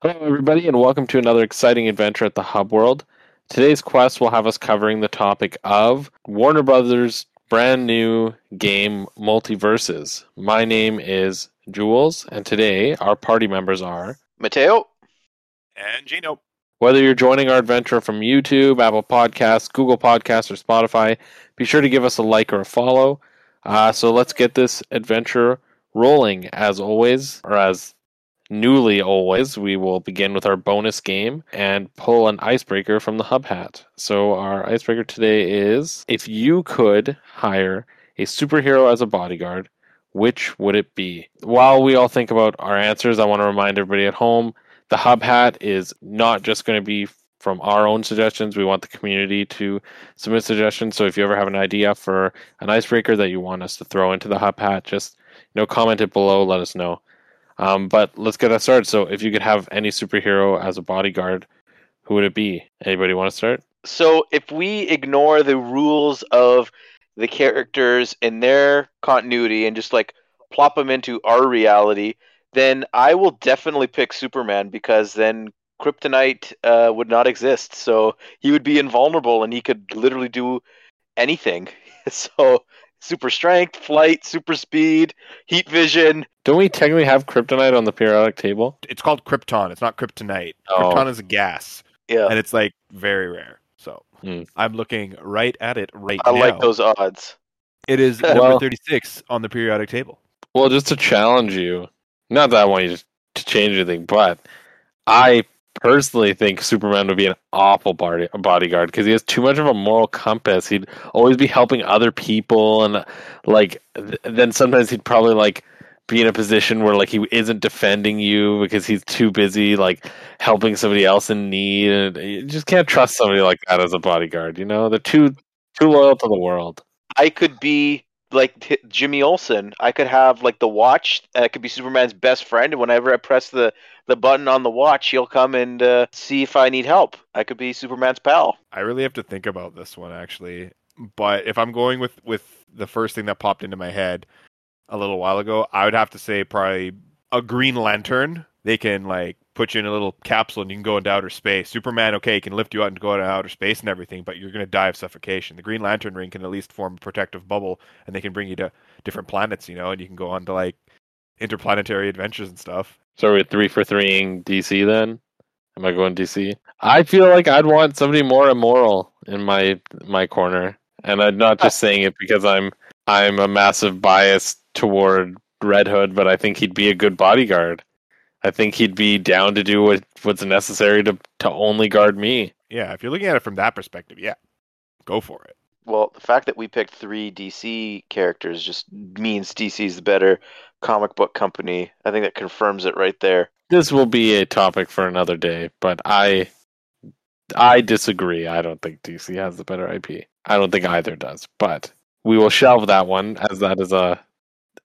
Hello, everybody, and welcome to another exciting adventure at the Hub World. Today's quest will have us covering the topic of Warner Brothers' brand new game MultiVersus. My name is Jules, and today our party members are Matteo. And Gino. Whether you're joining our adventure from YouTube, Apple Podcasts, Google Podcasts, or Spotify, be sure to give us a like or a follow. Uh, so let's get this adventure rolling. As always, or as newly always, we will begin with our bonus game and pull an icebreaker from the hub hat. So our icebreaker today is if you could hire a superhero as a bodyguard, which would it be? While we all think about our answers, I want to remind everybody at home the hub hat is not just going to be from our own suggestions. We want the community to submit suggestions. So if you ever have an idea for an icebreaker that you want us to throw into the hub hat, just you know comment it below. Let us know. Um, but let's get that started. So if you could have any superhero as a bodyguard, who would it be? Anybody want to start? So if we ignore the rules of the characters and their continuity and just like plop them into our reality, then I will definitely pick Superman because then kryptonite uh, would not exist. So he would be invulnerable and he could literally do anything. so super strength, flight, super speed, heat vision. Don't we technically have kryptonite on the periodic table? It's called Krypton. It's not kryptonite. Oh. Krypton is a gas, Yeah, and it's like very rare. So Hmm. I'm looking right at it right I now. I like those odds. It is Well- number 36 on the periodic table. Well, just to challenge you, not that I want you to, to change anything, but I personally think Superman would be an awful body, bodyguard because he has too much of a moral compass. He'd always be helping other people, and like th- then sometimes he'd probably like be in a position where like he isn't defending you because he's too busy like helping somebody else in need, and you just can't trust somebody like that as a bodyguard. You know, they're too too loyal to the world. I could be like Jimmy Olsen. I could have like the watch. and I could be Superman's best friend, and whenever I press the the button on the watch, he'll come and uh, see if I need help. I could be Superman's pal. I really have to think about this one actually. But if I'm going with with the first thing that popped into my head a little while ago, I would have to say probably a Green Lantern. They can like put you in a little capsule and you can go into outer space. Superman, okay, can lift you out and go into outer space and everything, but you're going to die of suffocation. The Green Lantern ring can at least form a protective bubble, and they can bring you to different planets, you know, and you can go on to like interplanetary adventures and stuff. So are we three for threeing DC then? Am I going DC? I feel like I'd want somebody more immoral in my my corner, and I'm not just uh, saying it because I'm I'm a massive bias toward Red Hood, but I think he'd be a good bodyguard. I think he'd be down to do what what's necessary to to only guard me. Yeah, if you're looking at it from that perspective, yeah, go for it. Well, the fact that we picked three DC characters just means DC's the better comic book company. I think that confirms it right there. This will be a topic for another day, but I I disagree. I don't think DC has the better IP. I don't think either does, but we will shelve that one as that is a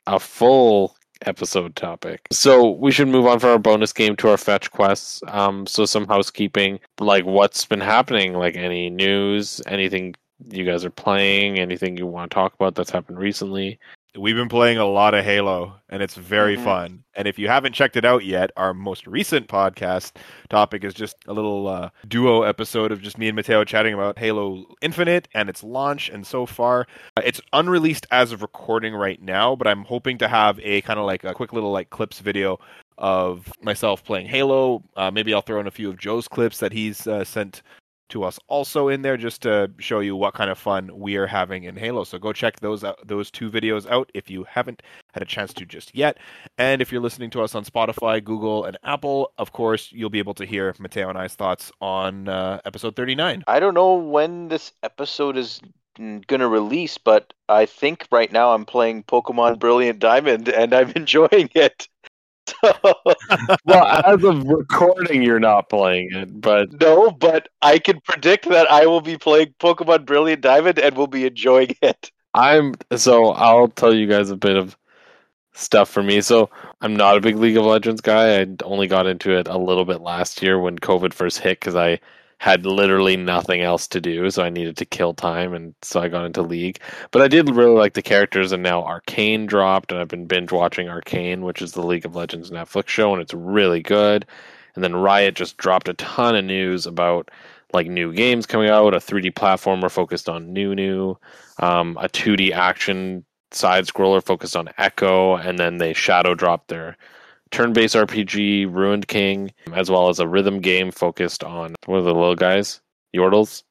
a full episode topic. So we should move on from our bonus game to our fetch quests. Um, so some housekeeping, like what's been happening, like any news, anything you guys are playing, anything you want to talk about that's happened recently. We've been playing a lot of Halo, and it's very Mhm. fun. And if you haven't checked it out yet, our most recent podcast topic is just a little uh, duo episode of just me and Matteo chatting about Halo Infinite and its launch. And so far, uh, it's unreleased as of recording right now, but I'm hoping to have a kind of like a quick little like clips video of myself playing Halo. Uh, maybe I'll throw in a few of Joe's clips that he's uh, sent to us also in there just to show you what kind of fun we are having in Halo. So go check those out, those two videos out if you haven't had a chance to just yet. And if you're listening to us on Spotify, Google, and Apple, of course, you'll be able to hear Matteo and I's thoughts on uh, episode 39. I don't know when this episode is going to release, but I think right now I'm playing Pokemon Brilliant Diamond and I'm enjoying it. Well, as of recording, you're not playing it, but no, but I can predict that I will be playing Pokemon Brilliant Diamond and will be enjoying it. I'm so I'll tell you guys a bit of stuff for me. So I'm not a big League of Legends guy. I only got into it a little bit last year when COVID first hit because I had literally nothing else to do, so I needed to kill time, and so I got into League. But I did really like the characters, and now Arcane dropped, and I've been binge watching Arcane, which is the League of Legends Netflix show, and it's really good. And then Riot just dropped a ton of news about like new games coming out, a 3D platformer focused on Nunu, um, a 2D action side scroller focused on Ekko, and then they shadow dropped their turn-based RPG Ruined King, as well as a rhythm game focused on one of the little guys, Yordles.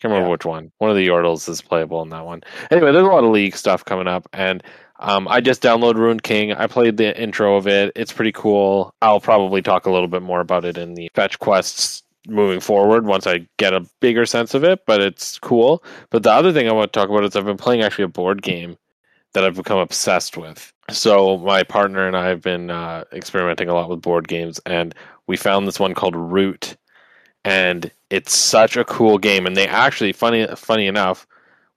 Can't remember Yeah. which one. One of the Yordles is playable in that one. Anyway, there's a lot of League stuff coming up, and um, I just downloaded Ruined King. I played the intro of it. It's pretty cool. I'll probably talk a little bit more about it in the fetch quests moving forward once I get a bigger sense of it, but it's cool. But the other thing I want to talk about is I've been playing actually a board game that I've become obsessed with. So my partner and I have been uh, experimenting a lot with board games, and we found this one called Root, and it's such a cool game. And they actually, funny, funny enough,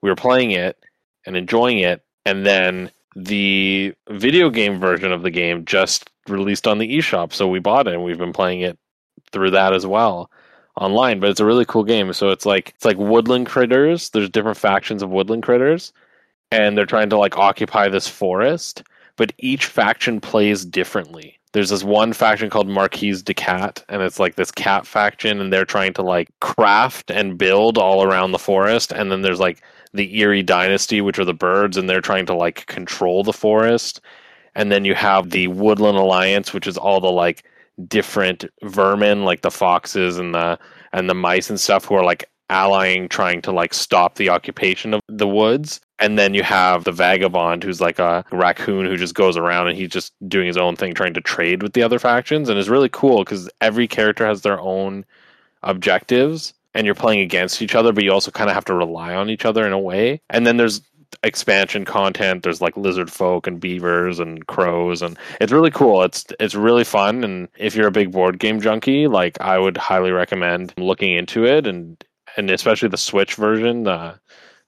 we were playing it and enjoying it, and then the video game version of the game just released on the eShop, so we bought it and we've been playing it through that as well online. But it's a really cool game. So it's like it's like woodland critters. There's different factions of woodland critters, and they're trying to like occupy this forest. But each faction plays differently. There's this one faction called Marquise de Cat, and it's like this cat faction, and they're trying to like craft and build all around the forest. And then there's like the Eyrie Dynasty, which are the birds, and they're trying to like control the forest. And then you have the Woodland Alliance, which is all the like different vermin, like the foxes and the and the mice and stuff, who are like allying, trying to like stop the occupation of the woods. And then you have the vagabond, who's like a raccoon who just goes around and he's just doing his own thing, trying to trade with the other factions, and it's really cool because every character has their own objectives and you're playing against each other, but you also kind of have to rely on each other in a way. And then there's expansion content. There's like lizard folk and beavers and crows, and it's really cool. It's it's really fun. And if you're a big board game junkie, like I would highly recommend looking into it. And and especially the Switch version, the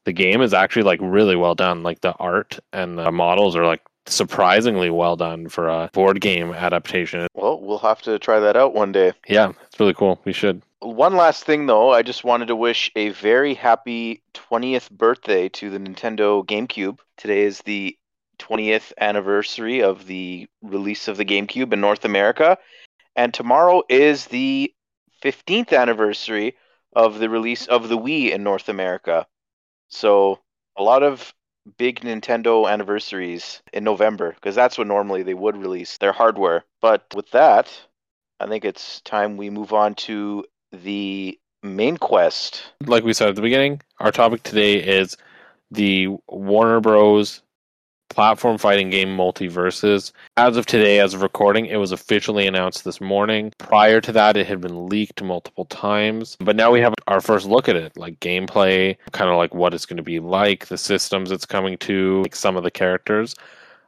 the game is actually like really well done. Like the art and the models are like surprisingly well done for a board game adaptation. Well, we'll have to try that out one day. Yeah, it's really cool. We should. One last thing, though, I just wanted to wish a very happy 20th birthday to the Nintendo GameCube. Today is the 20th anniversary of the release of the GameCube in North America, and tomorrow is the 15th anniversary of the release of the Wii in North America. So, a lot of big Nintendo anniversaries in November, because that's when normally they would release their hardware. But with that, I think it's time we move on to the main quest. like we said at the beginning, our topic today is the Warner Bros. Platform fighting game MultiVersus. As of today, as of recording, it was officially announced this morning. Prior to that, it had been leaked multiple times. But now we have our first look at it, like gameplay, kind of like what it's going to be like, the systems it's coming to, like some of the characters.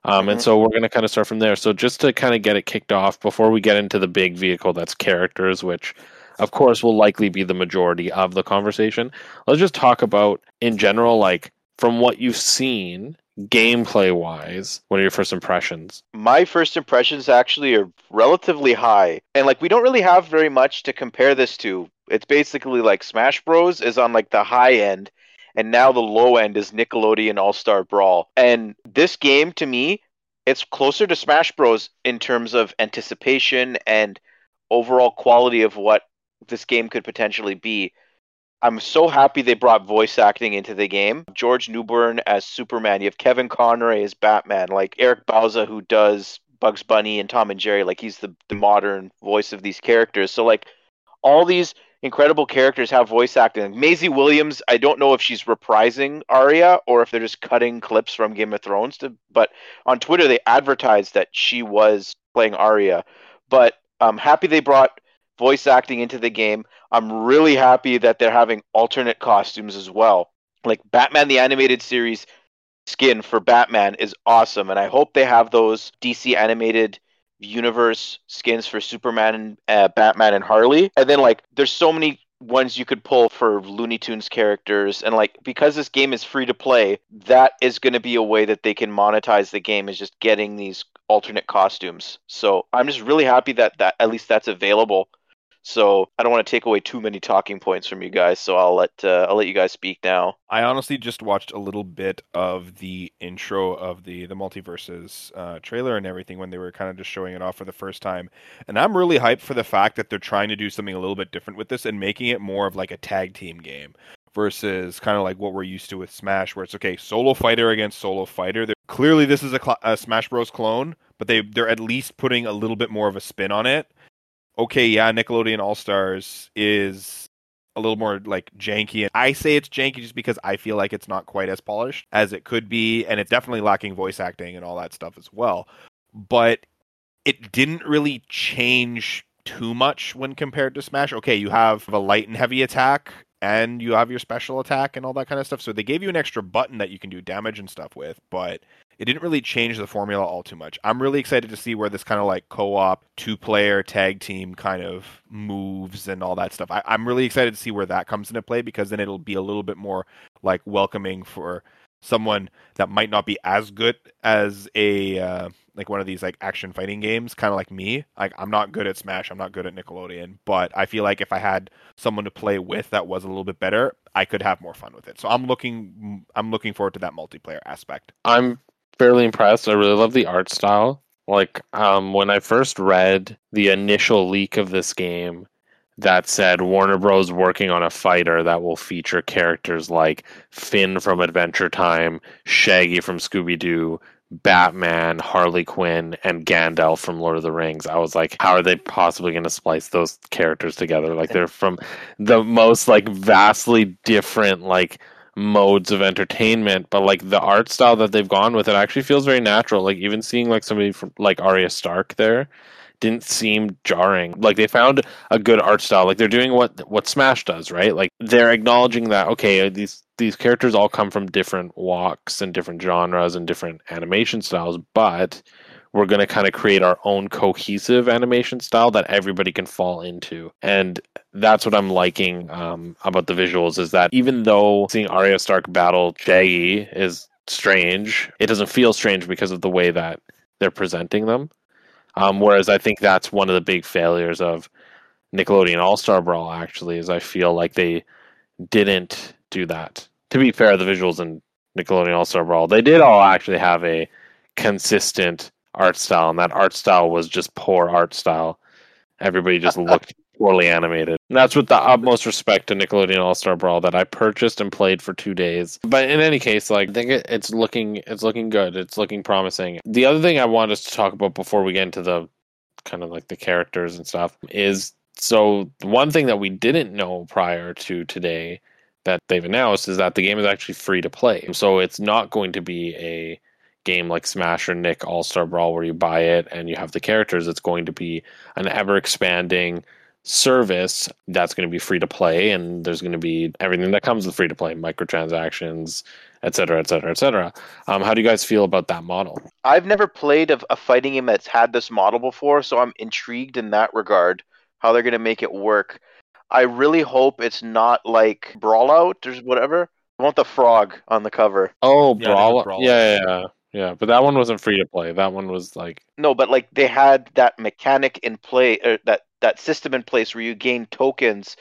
Um, And Mhm. so we're going to kind of start from there. So just to kind of get it kicked off before we get into the big vehicle that's characters, which of course will likely be the majority of the conversation let's just talk about in general like from what you've seen gameplay wise what are your first impressions My first impressions actually are relatively high. And like we don't really have very much to compare this to. It's basically like Smash Bros is on like the high end and now the low end is Nickelodeon All-Star Brawl. And this game to me, it's closer to Smash Bros in terms of anticipation and overall quality of what this game could potentially be. I'm so happy they brought voice acting into the game. George Newbern as Superman. You have Kevin Conroy as Batman. Like Eric Bauza, who does Bugs Bunny and Tom and Jerry. Like he's the, the modern voice of these characters. So like all these incredible characters have voice acting. Maisie Williams, I don't know if she's reprising Arya or if they're just cutting clips from Game of Thrones. To, but on Twitter they advertised that she was playing Arya. But I'm happy they brought voice acting into the game. I'm really happy that they're having alternate costumes as well. Like Batman the Animated Series skin for Batman is awesome, and I hope they have those DC animated universe skins for Superman and uh, Batman and Harley. And then like there's so many ones you could pull for Looney Tunes characters and like because this game is free to play, that is going to be a way that they can monetize the game is just getting these alternate costumes. So I'm just really happy that that at least that's available. So I don't want to take away too many talking points from you guys. So I'll let uh, I'll let you guys speak now. I honestly just watched a little bit of the intro of the the MultiVersus uh, trailer and everything when they were kind of just showing it off for the first time, and I'm really hyped for the fact that they're trying to do something a little bit different with this and making it more of like a tag team game versus kind of like what we're used to with Smash, where it's okay, solo fighter against solo fighter. They're, clearly, this is a, cl- a Smash Bros. clone, but they they're at least putting a little bit more of a spin on it. Okay, yeah, Nickelodeon All Stars is a little more like janky. I say it's janky just because I feel like it's not quite as polished as it could be, and it's definitely lacking voice acting and all that stuff as well. But it didn't really change too much when compared to Smash. Okay, you have a light and heavy attack and you have your special attack and all that kind of stuff. So they gave you an extra button that you can do damage and stuff with, but it didn't really change the formula all too much. I'm really excited to see where this kind of like co-op, two-player tag team kind of moves and all that stuff. I, am really excited to see where that comes into play because then it'll be a little bit more like welcoming for someone that might not be as good as a uh, like one of these like action fighting games, kind of like me. Like I'm not good at Smash, I'm not good at Nickelodeon, but I feel like if I had someone to play with that was a little bit better, I could have more fun with it. So I'm looking I'm looking forward to that multiplayer aspect. I'm fairly impressed. I really love the art style. Like um when I first read the initial leak of this game, that said Warner Bros. working on a fighter that will feature characters like Finn from Adventure Time, Shaggy from Scooby Doo, Batman, Harley Quinn, and Gandalf from Lord of the Rings. I was like, how are they possibly going to splice those characters together? Like they're from the most like vastly different like modes of entertainment, but like the art style that they've gone with it actually feels very natural. Like even seeing like somebody from like Arya Stark there didn't seem jarring. Like they found a good art style. Like they're doing what what Smash does, right? Like they're acknowledging that okay, these these characters all come from different walks and different genres and different animation styles, but we're going to kind of create our own cohesive animation style that everybody can fall into. And that's what I'm liking um, about the visuals is that even though seeing Arya Stark battle Shaggy is strange, it doesn't feel strange because of the way that they're presenting them. Um, whereas I think that's one of the big failures of Nickelodeon All Star Brawl. Actually, is I feel like they didn't do that. To be fair, the visuals in Nickelodeon All Star Brawl they did all actually have a consistent art style, and that art style was just poor art style. Everybody just looked poorly animated. And that's with the utmost respect to Nickelodeon All Star Brawl that I purchased and played for two days. But in any case, like I think it, it's looking it's looking good. It's looking promising. The other thing I want us to talk about before we get into the kind of like the characters and stuff is so one thing that we didn't know prior to today that they've announced is that the game is actually free to play. So it's not going to be a game like Smash or Nick All Star Brawl where you buy it and you have the characters. It's going to be an ever expanding service that's going to be free to play and there's going to be everything that comes with free to play microtransactions et cetera et cetera et cetera. Um, how do you guys feel about that model? I've never played a, a fighting game that's had this model before so i'm intrigued in that regard how they're going to make it work. I really hope it's not like brawlout or whatever. I want the frog on the cover. Oh yeah, brawl, brawl yeah, yeah, yeah yeah but that one wasn't free to play that one was like no but like they had that mechanic in play uh, that that system in place where you gain tokens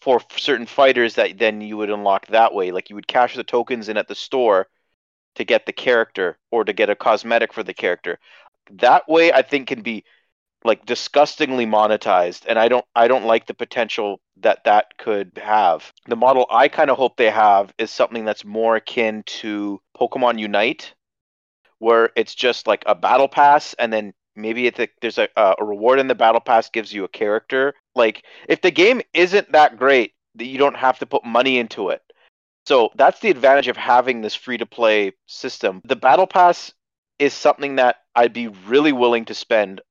for certain fighters that then you would unlock that way. Like you would cash the tokens in at the store to get the character or to get a cosmetic for the character. That way I think can be like disgustingly monetized and I don't I don't like the potential that that could have. The model I kind of hope they have is something that's more akin to Pokemon Unite where it's just like a battle pass and then maybe a, there's a, a reward in the battle pass gives you a character. Like if the game isn't that great that you don't have to put money into it. So that's the advantage of having this free to play system. The battle pass is something that i'd be really willing to spend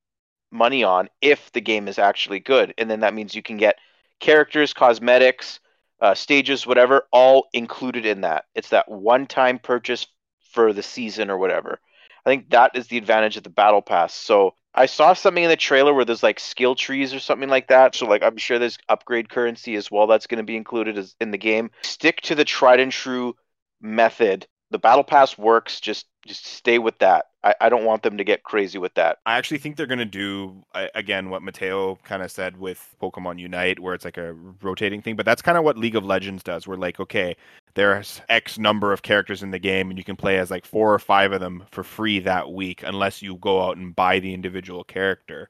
money on if the game is actually good and then that means you can get characters cosmetics uh, stages whatever all included in that. It's that one time purchase for the season or whatever I think that is the advantage of the battle pass. So I saw something in the trailer where there's like skill trees or something like that. So like I'm sure there's upgrade currency as well that's going to be included as, in the game. Stick to the tried and true method. The battle pass works. Just just stay with that. I, I don't want them to get crazy with that. I actually think they're going to do again what Matteo kind of said with Pokemon Unite, where it's like a rotating thing. But that's kind of what League of Legends does. Where like, okay, there's X number of characters in the game, and you can play as like four or five of them for free that week, unless you go out and buy the individual character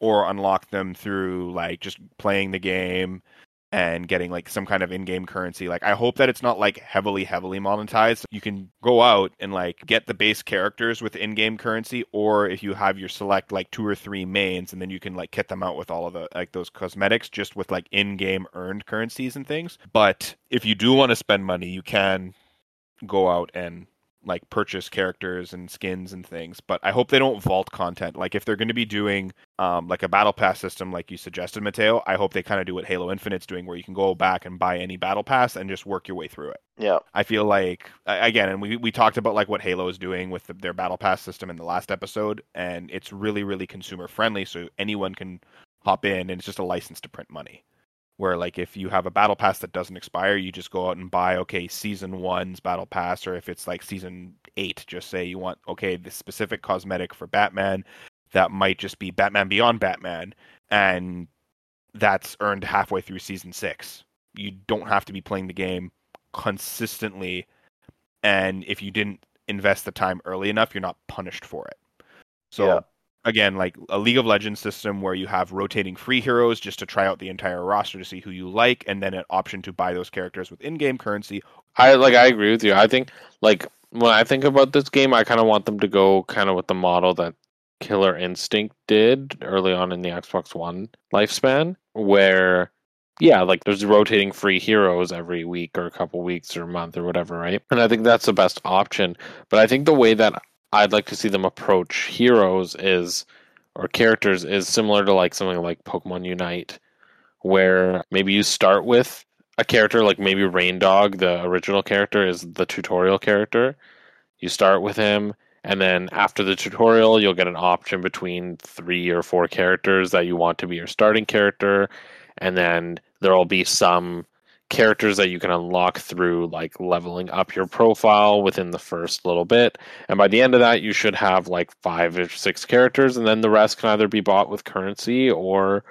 or unlock them through like just playing the game and getting like some kind of in-game currency. Like I hope that it's not like heavily heavily monetized. You can go out and like get the base characters with in-game currency or if you have your select like two or three mains and then you can like kit them out with all of the like those cosmetics just with like in-game earned currencies and things. But if you do want to spend money, you can go out and like purchase characters and skins and things but i hope they don't vault content. Like if they're going to be doing um, like a battle pass system like you suggested matteo i hope they kind of do what halo infinite's doing where you can go back and buy any battle pass and just work your way through it. Yeah. i feel like again and we, we talked about like what halo is doing with the, their battle pass system in the last episode and it's really really consumer friendly so anyone can hop in and it's just a license to print money where like if you have a battle pass that doesn't expire you just go out and buy okay season one's battle pass or if it's like season eight just say you want okay the specific cosmetic for batman that might just be batman beyond batman and that's earned halfway through season six you don't have to be playing the game consistently and if you didn't invest the time early enough you're not punished for it so Yeah. Again like a league of legends system where you have rotating free heroes just to try out the entire roster to see who you like and then an option to buy those characters with in-game currency I like I agree with you. I think like when I think about this game, I kind of want them to go kind of with the model that Killer Instinct did early on in the Xbox One lifespan, where yeah, like there's rotating free heroes every week or a couple weeks or a month or whatever, right? And I think that's the best option. But I think the way that I'd like to see them approach heroes is or characters is similar to like something like Pokemon Unite, where maybe you start with a character like maybe Reindog, the original character, is the tutorial character. You start with him, and then after the tutorial, you'll get an option between three or four characters that you want to be your starting character, and then there'll be some characters that you can unlock through like leveling up your profile within the first little bit. And by the end of that, you should have like five or six characters, and then the rest can either be bought with currency or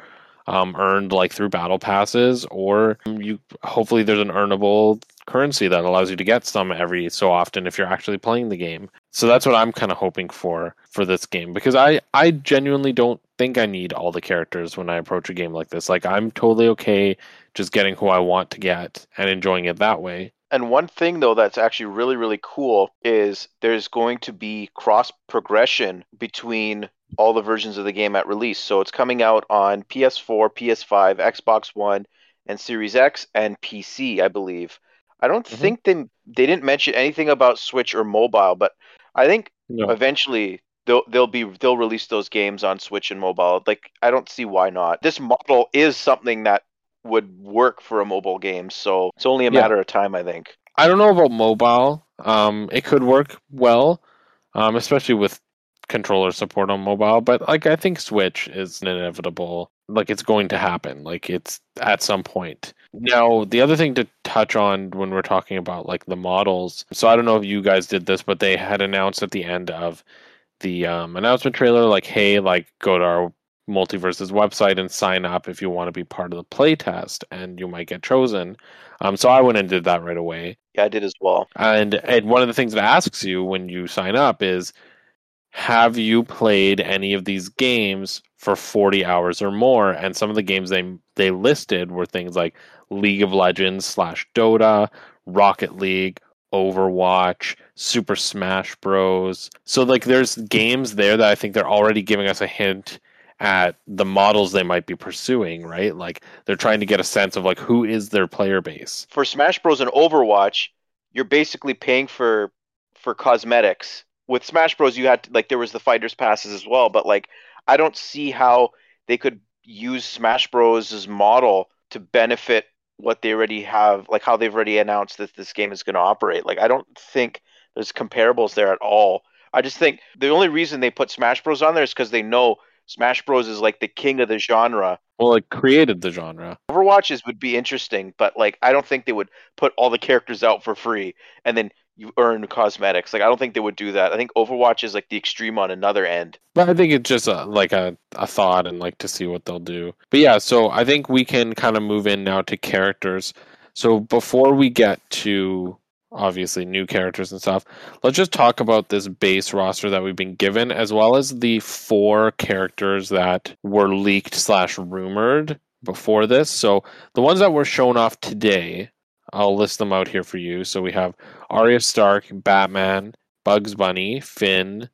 um, earned like through battle passes, or you hopefully there's an earnable currency that allows you to get some every so often if you're actually playing the game. So that's what I'm kind of hoping for for this game because I I genuinely don't think I need all the characters when I approach a game like this. Like I'm totally okay just getting who I want to get and enjoying it that way. And one thing though that's actually really really cool is there's going to be cross progression between all the versions of the game at release. So it's coming out on PS4, PS5, Xbox One, and Series X and PC, I believe. I don't Mhm. think they they didn't mention anything about Switch or mobile, but I think No. eventually they'll they'll be they'll release those games on Switch and mobile. Like I don't see why not. This model is something that would work for a mobile game, so it's only a Yeah. matter of time, I think. I don't know about mobile. Um, it could work well, um, especially with controller support on mobile. But like, I think Switch is an inevitable. Like, it's going to happen. Like, it's at some point. Now, the other thing to touch on when we're talking about like the models. So I don't know if you guys did this, but they had announced at the end of the um, announcement trailer, like, hey, like, go to our MultiVersus website and sign up if you want to be part of the playtest, and you might get chosen. Um, so I went and did that right away. Yeah, I did as well. And and one of the things it asks you when you sign up is have you played any of these games for 40 hours or more? And some of the games they they listed were things like League of Legends slash Dota, Rocket League, Overwatch, Super Smash Bros. So like there's games there that I think they're already giving us a hint at the models they might be pursuing, right? Like they're trying to get a sense of like who is their player base. For Smash Bros and Overwatch, you're basically paying for for cosmetics. With Smash Bros, you had like there was the fighters passes as well, but like I don't see how they could use Smash Bros' model to benefit what they already have, like how they've already announced that this game is going to operate. Like I don't think there's comparables there at all. I just think the only reason they put Smash Bros on there is because they know Smash Bros is like the king of the genre. Well, it created the genre. Overwatches would be interesting, but like I don't think they would put all the characters out for free and then you earn cosmetics. Like I don't think they would do that. I think Overwatch is like the extreme on another end. But I think it's just a, like a, a thought and like to see what they'll do. But yeah, so I think we can kind of move in now to characters. So before we get to obviously new characters and stuff, let's just talk about this base roster that we've been given, as well as the four characters that were leaked slash rumored before this. So the ones that were shown off today, I'll list them out here for you. So we have Arya Stark, Batman, Bugs Bunny, Finn,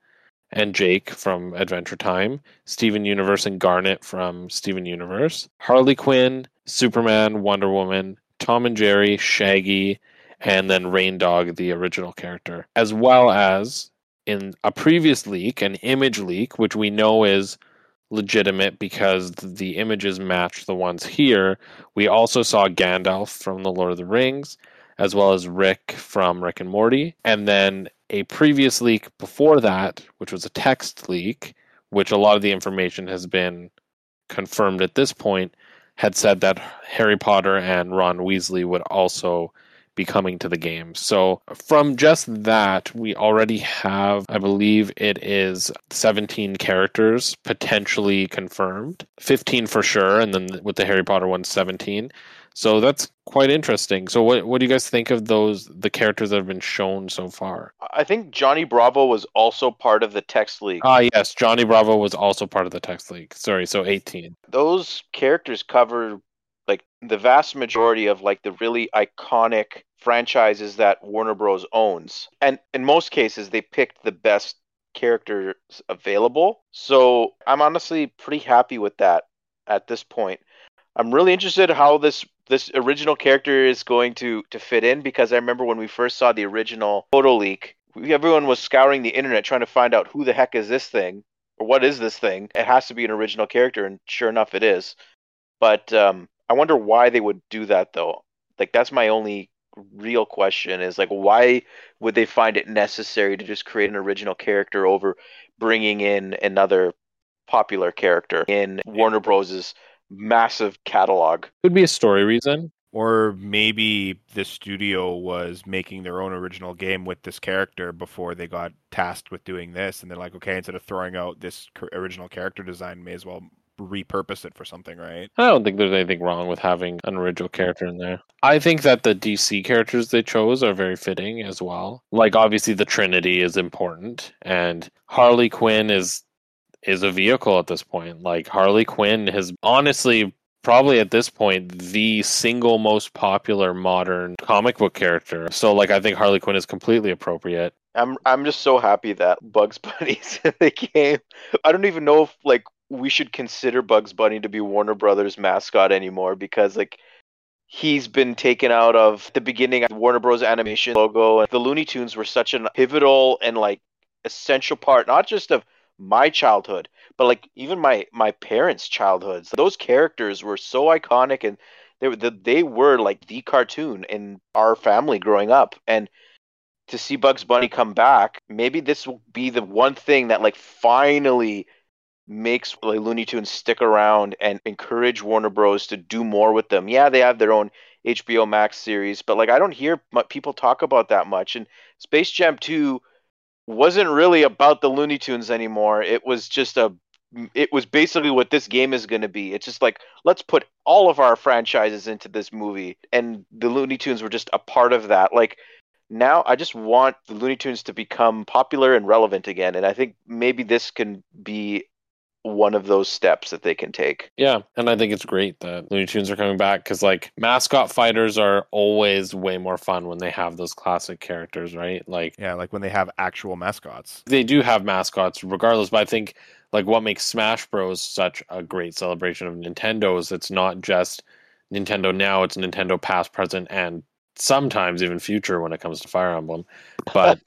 and Jake from Adventure Time, Steven Universe and Garnet from Steven Universe, Harley Quinn, Superman, Wonder Woman, Tom and Jerry, Shaggy, and then Reindog, the original character, as well as in a previous leak, an image leak, which we know is legitimate because the images match the ones here. We also saw Gandalf from The Lord of the Rings, as well as Rick from Rick and Morty. And then a previous leak before that, which was a text leak, which a lot of the information has been confirmed at this point, had said that Harry Potter and Ron Weasley would also be coming to the game. So from just that, we already have, I believe it is 17 characters potentially confirmed, 15 for sure, and then with the Harry Potter one, 17. So that's quite interesting. So what what do you guys think of those the characters that have been shown so far? I think Johnny Bravo was also part of the text league. Ah yes, Johnny Bravo was also part of the text league. Sorry, so 18. Those characters cover like the vast majority of like the really iconic franchises that Warner Bros owns. And in most cases they picked the best characters available. So I'm honestly pretty happy with that at this point. I'm really interested how this this original character is going to to fit in because I remember when we first saw the original photo leak, everyone was scouring the internet trying to find out who the heck is this thing or what is this thing. It has to be an original character, and sure enough, it is. But um, I wonder why they would do that though. Like that's my only real question is like why would they find it necessary to just create an original character over bringing in another popular character in Warner Bros's massive catalog. Could be a story reason. Or maybe the studio was making their own original game with this character before they got tasked with doing this, and they're like, okay, instead of throwing out this original character design, may as well repurpose it for something, right? I don't think there's anything wrong with having an original character in there. I think that the DC characters they chose are very fitting as well. Like obviously the Trinity is important and Harley Quinn is is a vehicle at this point. Like Harley Quinn has honestly probably at this point the single most popular modern comic book character. So like I think Harley Quinn is completely appropriate. I'm I'm just so happy that Bugs Bunny's in the game. I don't even know if like we should consider Bugs Bunny to be Warner Brothers mascot anymore because like he's been taken out of the beginning of Warner Bros animation logo and the Looney Tunes were such a pivotal and like essential part not just of my childhood, but like even my my parents' childhoods. Those characters were so iconic, and they were the, they were like the cartoon in our family growing up. And to see Bugs Bunny come back, maybe this will be the one thing that like finally makes like Looney Tunes stick around and encourage Warner Bros to do more with them. Yeah, they have their own HBO Max series, but like I don't hear people talk about that much. And Space Jam 2 wasn't really about the Looney Tunes anymore. It was just a it was basically what this game is going to be. It's just like let's put all of our franchises into this movie and the Looney Tunes were just a part of that. Like now I just want the Looney Tunes to become popular and relevant again and I think maybe this can be one of those steps that they can take. Yeah, and I think it's great that Looney Tunes are coming back because like mascot fighters are always way more fun when they have those classic characters, right? Like yeah, like when they have actual mascots. They do have mascots regardless, but I think like what makes Smash Bros such a great celebration of Nintendo's it's not just Nintendo now, it's Nintendo past, present, and sometimes even future when it comes to Fire Emblem. But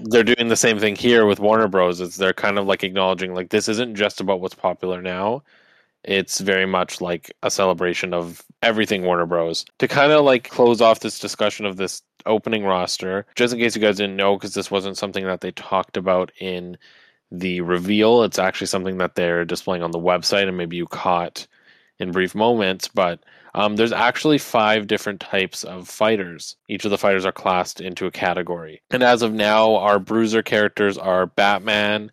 they're doing the same thing here with Warner Bros. It's they're kind of like acknowledging like this isn't just about what's popular now. It's very much like a celebration of everything Warner Bros. To kind of like close off this discussion of this opening roster, just in case you guys didn't know, because this wasn't something that they talked about in the reveal. It's actually something that they're displaying on the website, and maybe you caught in brief moments. But um, there's actually five different types of fighters. Each of the fighters are classed into a category. And as of now, our bruiser characters are Batman,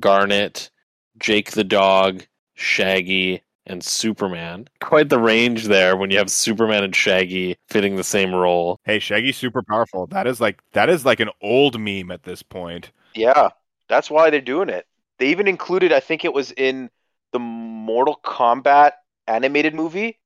Garnet, Jake the Dog, Shaggy, and Superman. Quite the range there when you have Superman and Shaggy fitting the same role. Hey, Shaggy's super powerful. That is like that is like an old meme at this point. Yeah, that's why they're doing it. They even included, I think it was in the Mortal Kombat animated movie.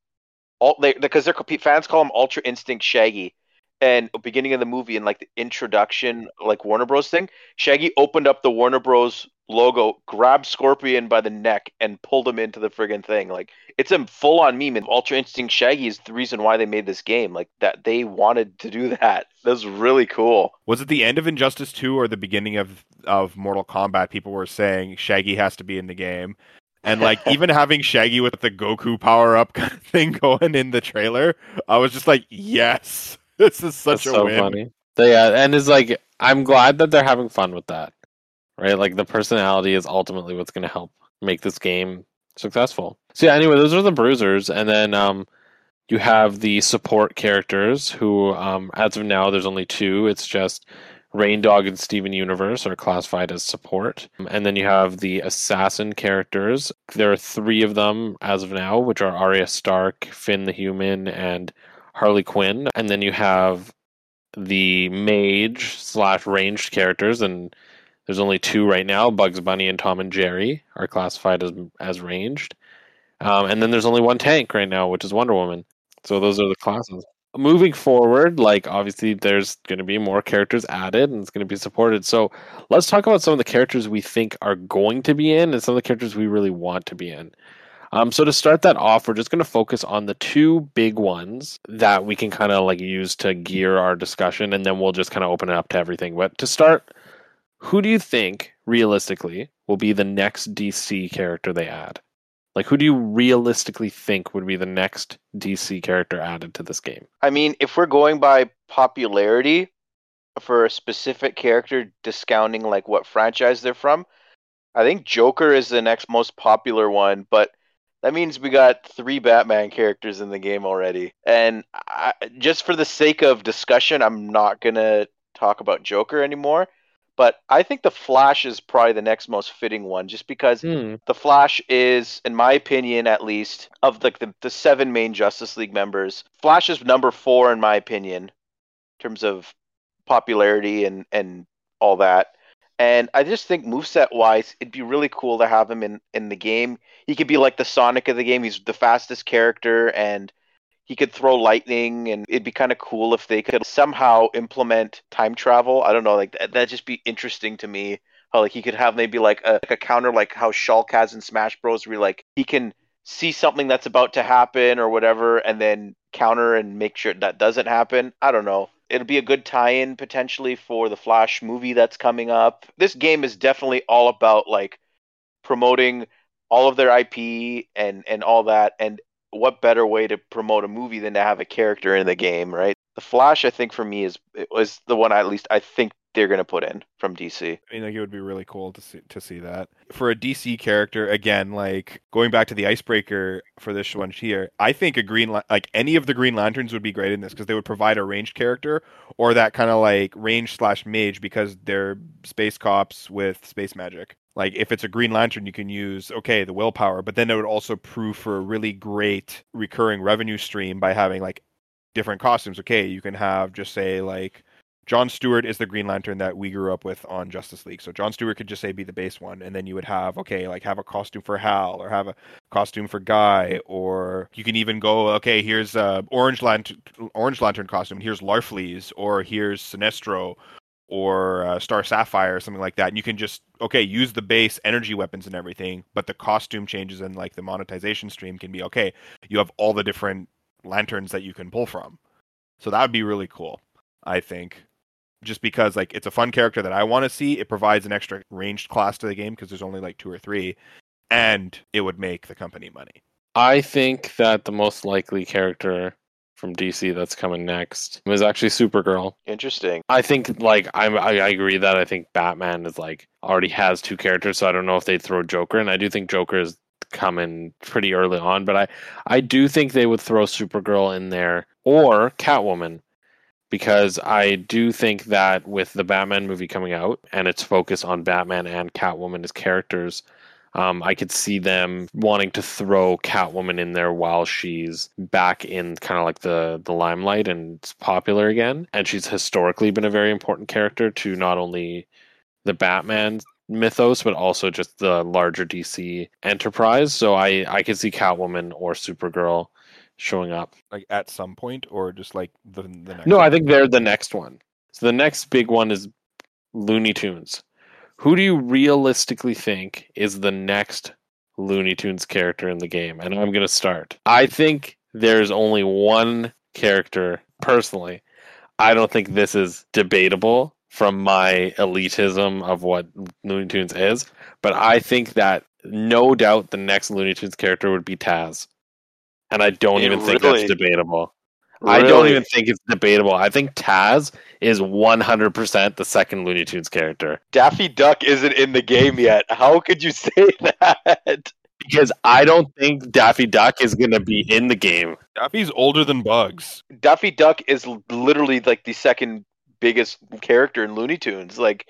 All they because their fans call him Ultra Instinct Shaggy. And beginning of the movie and like the introduction, like Warner Bros thing, Shaggy opened up the Warner Bros logo, grabbed Scorpion by the neck, and pulled him into the friggin' thing. Like it's a full on meme. And Ultra Instinct Shaggy is the reason why they made this game. Like that they wanted to do that. That was really cool. Was it the end of Injustice 2 or the beginning of of Mortal Kombat? People were saying Shaggy has to be in the game. And like even having Shaggy with the Goku power up kind of thing going in the trailer, I was just like, yes, this is such That's a so win. funny. So, yeah, and it's like I'm glad that they're having fun with that. Right? Like the personality is ultimately what's going to help make this game successful. So yeah, anyway, those are the bruisers and then um you have the support characters who um as of now there's only two. It's just Reindog and Steven Universe are classified as support. And then you have the assassin characters. There are three of them as of now, which are Arya Stark, Finn the Human, and Harley Quinn. And then you have the mage slash ranged characters, and there's only two right now. Bugs Bunny and Tom and Jerry are classified as as ranged. Um, and then there's only one tank right now, which is Wonder Woman. So those are the classes moving forward, like obviously there's going to be more characters added and it's going to be supported. So let's talk about some of the characters we think are going to be in and some of the characters we really want to be in. Um, so to start that off, we're just going to focus on the two big ones that we can kind of like use to gear our discussion, and then we'll just kind of open it up to everything. But to start, who do you think realistically will be the next DC character they add? Like, who do you realistically think would be the next DC character added to this game? I mean, if we're going by popularity for a specific character, discounting like what franchise they're from, I think Joker is the next most popular one, but that means we got three Batman characters in the game already. And I, just for the sake of discussion, I'm not going to talk about Joker anymore. But I think the Flash is probably the next most fitting one, just because Hmm. the Flash is, in my opinion, at least, of like the, the seven main Justice League members, Flash is number four in my opinion, in terms of popularity and and all that. And I just think moveset wise, it'd be really cool to have him in in the game. He could be like the Sonic of the game. He's the fastest character, and he could throw lightning, and it'd be kind of cool if they could somehow implement time travel. I don't know, like that, that'd just be interesting to me. How like he could have maybe like a, like a counter, like how Shulk has in Smash Bros, where like he can see something that's about to happen or whatever, and then counter and make sure that doesn't happen. I don't know. It'll be a good tie-in potentially for the Flash movie that's coming up. This game is definitely all about like promoting all of their IP and and all that. And what better way to promote a movie than to have a character in the game, right? The Flash, I think for me is was the one I, at least I think they're gonna put in from DC. I mean, like it would be really cool to see to see that for a DC character. Again, like going back to the icebreaker for this one here, I think a green like any of the Green Lanterns would be great in this because they would provide a ranged character or that kind of like range slash mage because they're space cops with space magic. Like if it's a Green Lantern, you can use okay the willpower, but then it would also prove for a really great recurring revenue stream by having like different costumes. Okay, you can have just say like John Stewart is the Green Lantern that we grew up with on Justice League. So John Stewart could just say be the base one, and then you would have okay, like have a costume for Hal, or have a costume for Guy, or you can even go okay, here's uh, Orange Lantern, Orange Lantern costume, here's Larfleeze, or here's Sinestro, or uh, Star Sapphire, or something like that. And you can just okay use the base energy weapons and everything, but the costume changes and like the monetization stream can be okay. You have all the different lanterns that you can pull from. So that would be really cool, I think just because like it's a fun character that I want to see. It provides an extra ranged class to the game because there's only like two or three, and it would make the company money. I think that the most likely character from DC that's coming next is actually Supergirl. Interesting. I think like I'm, I I agree that I think Batman is like already has two characters, so I don't know if they'd throw Joker, and I do think Joker is coming pretty early on, but I I do think they would throw Supergirl in there or Catwoman because I do think that with the Batman movie coming out and its focus on Batman and Catwoman as characters, um, I could see them wanting to throw Catwoman in there while she's back in kind of like the the limelight and it's popular again. And she's historically been a very important character to not only the Batman mythos, but also just the larger DC enterprise. So I I could see Catwoman or Supergirl showing up. Like at some point, or just like the the next. No, one? I think they're the next one. So the next big one is Looney Tunes. Who do you realistically think is the next Looney Tunes character in the game? And I'm going to start. I think there's only one character, personally. I don't think this is debatable from my elitism of what Looney Tunes is, but I think that no doubt the next Looney Tunes character would be Taz. And I don't Yeah, even think that's debatable. I don't even think it's debatable. I think Taz is 100% the second Looney Tunes character Daffy Duck isn't in the game yet. How could you say that? because I don't think Daffy Duck is going to be in the game. Daffy's older than Bugs. Daffy Duck is literally like the second biggest character in Looney Tunes. Like,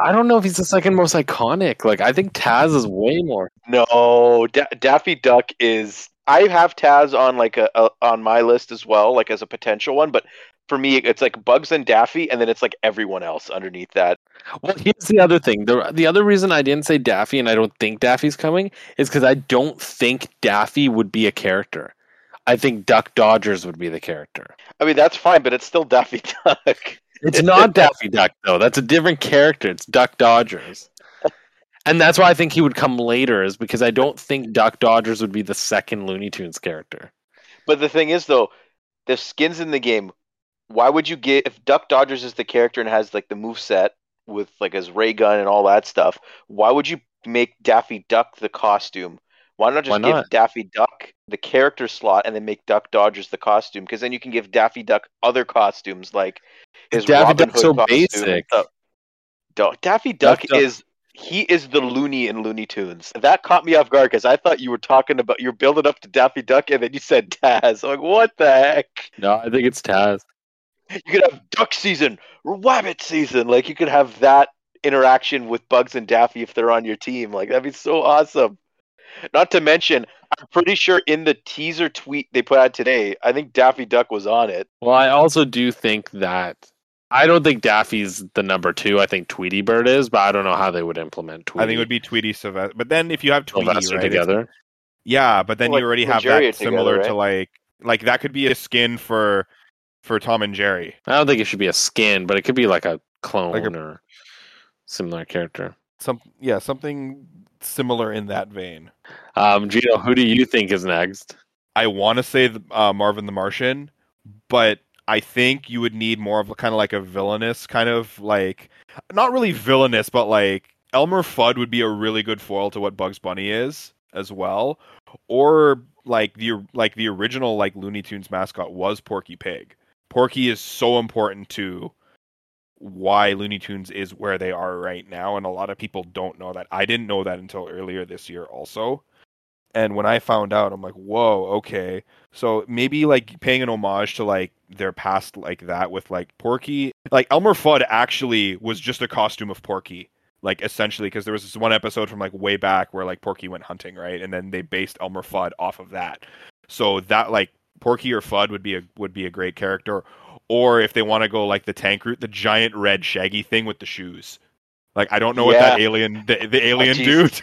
I don't know if he's the second most iconic. Like I think Taz is way more. no, da- Daffy Duck is. I have Taz on like a, a on my list as well, like as a potential one. But for me, it's like Bugs and Daffy, and then it's like everyone else underneath that. Well, here's the other thing. The the other reason I didn't say Daffy and I don't think Daffy's coming is cuz I don't think Daffy would be a character. I think Duck Dodgers would be the character. I mean, that's fine, but it's still Daffy Duck. It's not Daffy Duck though. That's a different character. It's Duck Dodgers. And that's why I think he would come later is because I don't think Duck Dodgers would be the second Looney Tunes character. But the thing is, though, the skins in the game. Why would you get if Duck Dodgers is the character and has like the move set with like his ray gun and all that stuff? Why would you make Daffy Duck the costume? Why not just Why give? Daffy Duck the character slot and then make Duck Dodgers the costume? Because then you can give Daffy Duck other costumes like his Daffy Robin Duck's Hood so costume basic. Daffy Duck, Duck Duck- is he is the loony in Looney Tunes. That caught me off guard because I thought you were talking about you're building up to Daffy Duck and then you said Taz. I'm like, what the heck? No, I think it's Taz. You could have duck season, rabbit season. Like you could have that interaction with Bugs and Daffy if they're on your team. Like that'd be so awesome. Not to mention, I'm pretty sure in the teaser tweet they put out today, I think Daffy Duck was on it. Well, I also do think that I don't think Daffy's the number two. I think Tweety Bird is, but I don't know how they would implement Tweety. I think it would be Tweety Sylvester. But then if you have Tweety, Sylvester right, together. Yeah, but then Like you already when have Jerry that are together, similar right? to like like that could be a skin for for Tom and Jerry. I don't think it should be a skin, but it could be like a clone Like a- or similar character. Some yeah, something similar in that vein. Um, Gino, who do you think is next? I want to say the, uh, Marvin the Martian, but I think you would need more of a kind of like a villainous kind of like not really villainous, but like Elmer Fudd would be a really good foil to what Bugs Bunny is as well, or like the like the original like Looney Tunes mascot was Porky Pig. Porky is so important to why Looney Tunes is where they are right now, and a lot of people don't know that. I didn't know that until earlier this year, also. And when I found out, I'm like, whoa, okay. So maybe like paying an homage to like their past like that with like Porky. Like Elmer Fudd actually was just a costume of Porky. Like essentially, because there was this one episode from like way back where like Porky went hunting, right? And then they based Elmer Fudd off of that. So that like Porky or Fudd would be a would be a great character. Or if they want to go like the tank route, the giant red shaggy thing with the shoes. Like I don't know what that alien the, the alien jeez. dude.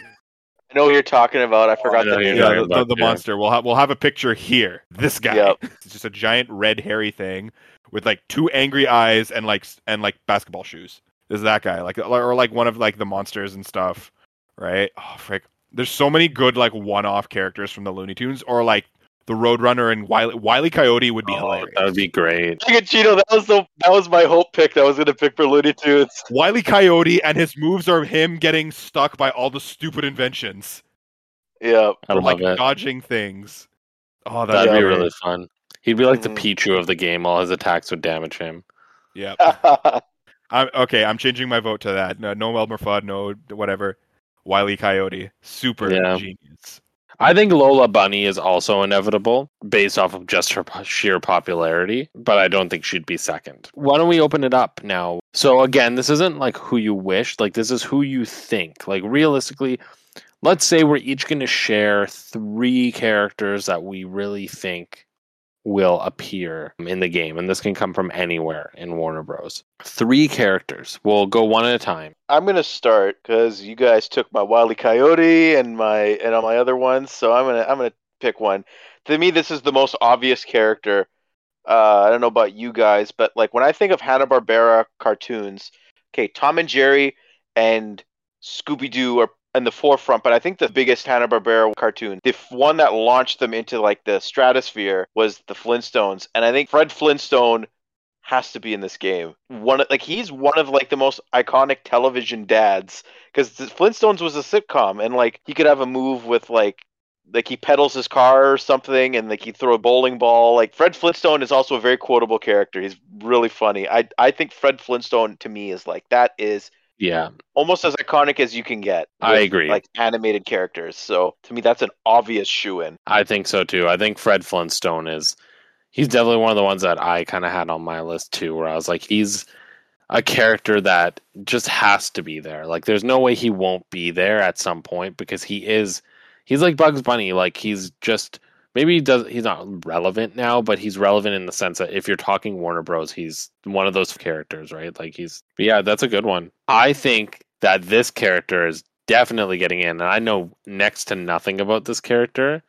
I know what you're talking about. I forgot yeah, the name. yeah, the, the, about, the yeah. monster. We'll have we'll have a picture here. This guy. Yep. It's just a giant red hairy thing with like two angry eyes and like and like basketball shoes. This is that guy. Like or like one of like the monsters and stuff. Right? Oh frick. There's so many good like one off characters from the Looney Tunes or like the Roadrunner and Wiley Wiley Coyote would be Oh, hilarious. that would be great. Look at Cheeto. That was the that was my hope pick. That I was gonna pick for Looney Tunes. Wiley Coyote and his moves are him getting stuck by all the stupid inventions. Yeah. I or love like it. dodging things. Oh, That'd that'd, be be really fun. He'd be like the mm. Pichu of the game. All his attacks would damage him. Yeah. I'm okay. I'm changing my vote to that. No, no Elmer Fudd, no whatever. Wiley Coyote, super Yeah. genius. I think Lola Bunny is also inevitable based off of just her sheer popularity, but I don't think she'd be second. Why don't we open it up now? So again, this isn't like who you wish, like this is who you think. Like realistically, let's say we're each going to share three characters that we really think will appear in the game and this can come from anywhere in Warner Bros. Three characters. We'll go one at a time. I'm gonna start because you guys took my Wily Coyote and my and all my other ones, so I'm gonna I'm gonna pick one. To me, this is the most obvious character. Uh, I don't know about you guys, but like when I think of Hanna Barbera cartoons, okay, Tom and Jerry and Scooby Doo are in the forefront, but I think the biggest Hanna Barbera cartoon, the one that launched them into like the stratosphere, was the Flintstones, and I think Fred Flintstone has to be in this game. One like he's one of like the most iconic television dads because Flintstones was a sitcom and like he could have a move with like like he pedals his car or something and like he throw a bowling ball. Like Fred Flintstone is also a very quotable character. He's really funny. I I think Fred Flintstone to me is like that is Yeah, almost as iconic as you can get. I agree. Like animated characters. So to me that's an obvious shoe in. I think so too. I think Fred Flintstone is he's definitely one of the ones that I kind of had on my list too where I was like he's a character that just has to be there. Like there's no way he won't be there at some point because he is he's like Bugs Bunny like he's just maybe he does he's not relevant now but he's relevant in the sense that if you're talking Warner Bros he's one of those characters, right? Like he's yeah, that's a good one. I think that this character is definitely getting in and I know next to nothing about this character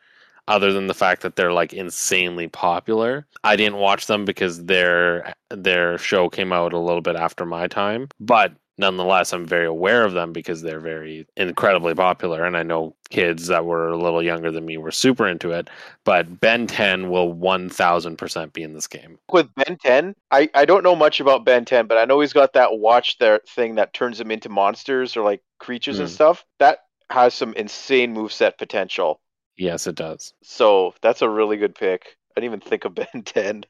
other than the fact that they're like insanely popular. I didn't watch them because their their show came out a little bit after my time, but nonetheless I'm very aware of them because they're very incredibly popular and I know kids that were a little younger than me were super into it, but Ben 10 will 1000% be in this game. with Ben 10, I, I don't know much about Ben 10, but I know he's got that watch there thing that turns him into monsters or like creatures and Mm. stuff. That has some insane moveset potential. Yes, it does. So that's a really good pick. I didn't even think of Ben 10.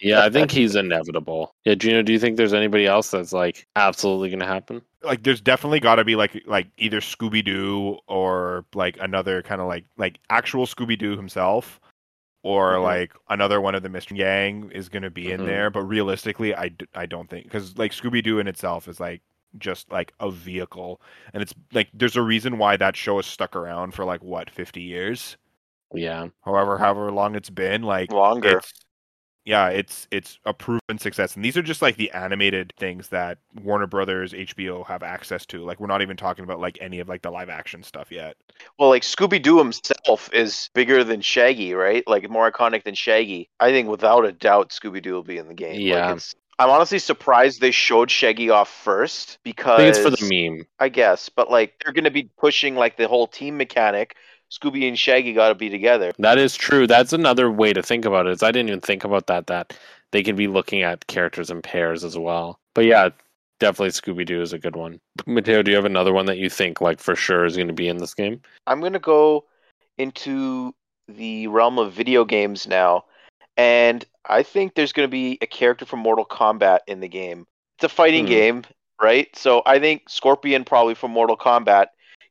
Yeah, I think he's inevitable. Yeah, Gino, do you think there's anybody else that's like absolutely going to happen? Like, there's definitely got to be like like either Scooby Doo or like another kind of like like actual Scooby Doo himself, or Mhm. like another one of the Mystery Gang is going to be in Mhm. there. But realistically, I, d- I don't think because like Scooby Doo in itself is like just like a vehicle, and it's like there's a reason why that show has stuck around for like what 50 years, Yeah. however however long it's been. Like Longer. it's yeah it's it's a proven success and these are just like the animated things that warner brothers hbo have access to like we're not even talking about like any of like the live action stuff yet Well, like Scooby Doo himself is bigger than Shaggy, right? Like more iconic than Shaggy. I think without a doubt Scooby Doo will be in the game. Like, Yeah. it's, I'm honestly surprised they showed Shaggy off first because I think it's for the meme. I guess, but like they're going to be pushing like the whole team mechanic. Scooby and Shaggy got to be together. That is true. That's another way to think about it. Is I didn't even think about that. That they can be looking at characters in pairs as well. But yeah, definitely Scooby Doo is a good one. Matteo, do you have another one that you think like for sure is going to be in this game? I'm going to go into the realm of video games now, and I think there's going to be a character from Mortal Kombat in the game. It's a fighting Hmm. game, right? So I think Scorpion probably from Mortal Kombat.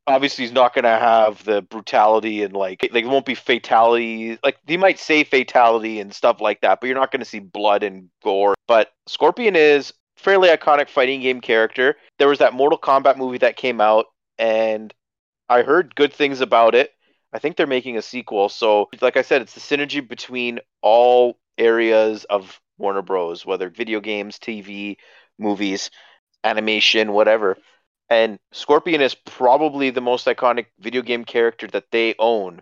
Obviously, he's not going to have the brutality and like like it won't be fatality. Like he might say fatality and stuff like that, but you're not going to see blood and gore. But Scorpion is fairly iconic fighting game character. There was that Mortal Kombat movie that came out, and I heard good things about it. I think they're making a sequel. So, like I said, it's the synergy between all areas of Warner Bros., whether video games, TV, movies, animation, whatever. And Scorpion is probably the most iconic video game character that they own.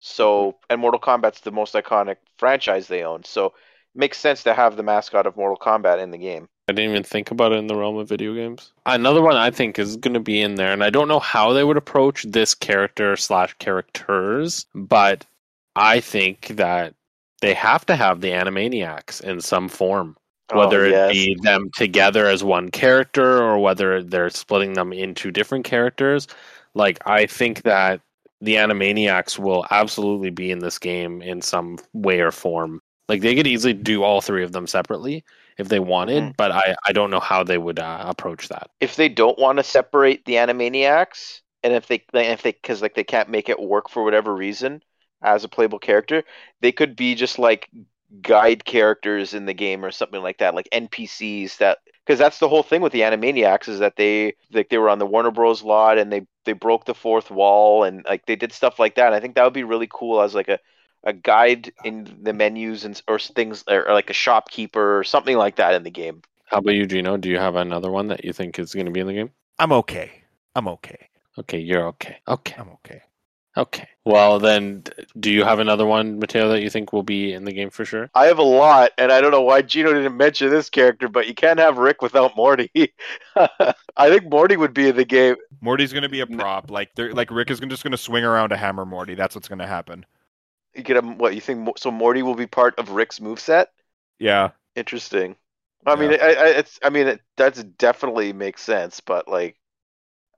So, mm-hmm. and Mortal Kombat's the most iconic franchise they own. So, it makes sense to have the mascot of Mortal Kombat in the game. I didn't even think about it in the realm of video games. Another one I think is going to be in there, and I don't know how they would approach this character slash characters, but I think that they have to have the Animaniacs in some form. Whether Oh, it yes. be them together as one character or whether they're splitting them into different characters. Like, I think that the Animaniacs will absolutely be in this game in some way or form. Like they could easily do all three of them separately if they wanted, Mhm. but I I don't know how they would uh, approach that. If they don't want to separate the Animaniacs, and if they if they because like they can't make it work for whatever reason as a playable character, they could be just like guide characters in the game or something like that, like NPCs that because that's the whole thing with the Animaniacs is that they like they were on the Warner Bros. lot and they they broke the fourth wall and like they did stuff like that. And I think that would be really cool as like a a guide in the menus and or things or, or like a shopkeeper or something like that in the game. How about you, Gino? Do you have another one that you think is going to be in the game? I'm okay. I'm okay. Okay, you're okay. Okay, I'm okay. Okay. Well, then, do you have another one, Matteo, that you think will be in the game for sure? I have a lot, and I don't know why Gino didn't mention this character, but you can't have Rick without Morty. I think Morty would be in the game. Morty's gonna be a prop. Like they're like Rick is gonna, just gonna swing around to hammer Morty. That's what's gonna happen. You get him. What you think? So Morty will be part of Rick's moveset? Yeah. Interesting. I mean, I, I, it's. I mean, it does definitely make sense, but like,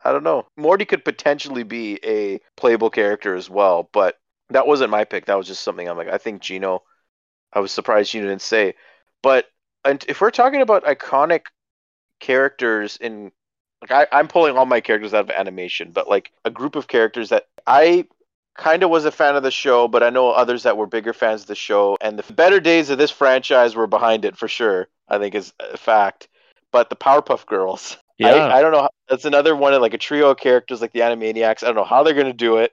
I don't know. Morty could potentially be a playable character as well, but that wasn't my pick. That was just something I'm like. I think Gino. I was surprised you didn't say, but and if we're talking about iconic characters in, like, I, I'm pulling all my characters out of animation, but like a group of characters that I kind of was a fan of the show, but I know others that were bigger fans of the show, and the better days of this franchise were behind it for sure. I think is a fact. But the Powerpuff Girls, Yeah, I, I don't know. That's another one of like a trio of characters like the Animaniacs. I don't know how they're gonna do it.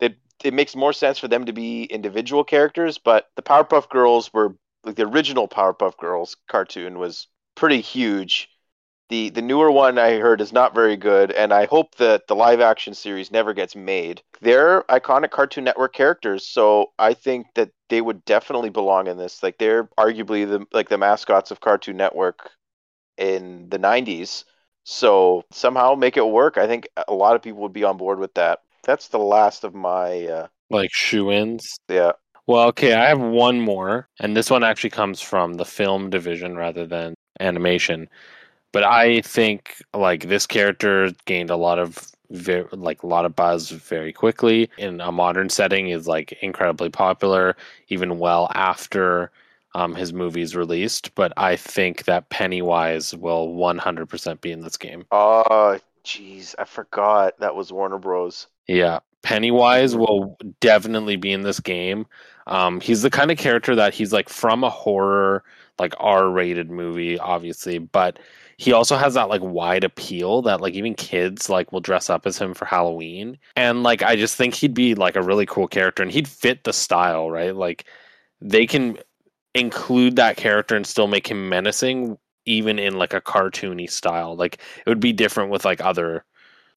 It it makes more sense for them to be individual characters, but the Powerpuff Girls were like the original Powerpuff Girls cartoon was pretty huge. The the newer one I heard is not very good, and I hope that the live action series never gets made. They're iconic Cartoon Network characters, so I think that they would definitely belong in this. Like they're arguably the like the mascots of Cartoon Network in the '90s. So somehow make it work. I think a lot of people would be on board with that. That's the last of my uh, like shoe ins. yeah. Well, okay, I have one more, and this one actually comes from the film division rather than animation. But I think like this character gained a lot of very, like a lot of buzz very quickly in a modern setting is like incredibly popular even well after um, his movies released. But I think that Pennywise will 100% be in this game. Oh, jeez, I forgot that was Warner Bros. Yeah, Pennywise will definitely be in this game. Um, he's the kind of character that he's like from a horror, like R-rated movie, obviously, but he also has that like wide appeal that like even kids like will dress up as him for Halloween. And like I just think he'd be like a really cool character and he'd fit the style, right? Like they can include that character and still make him menacing even in like a cartoony style. Like it would be different with like other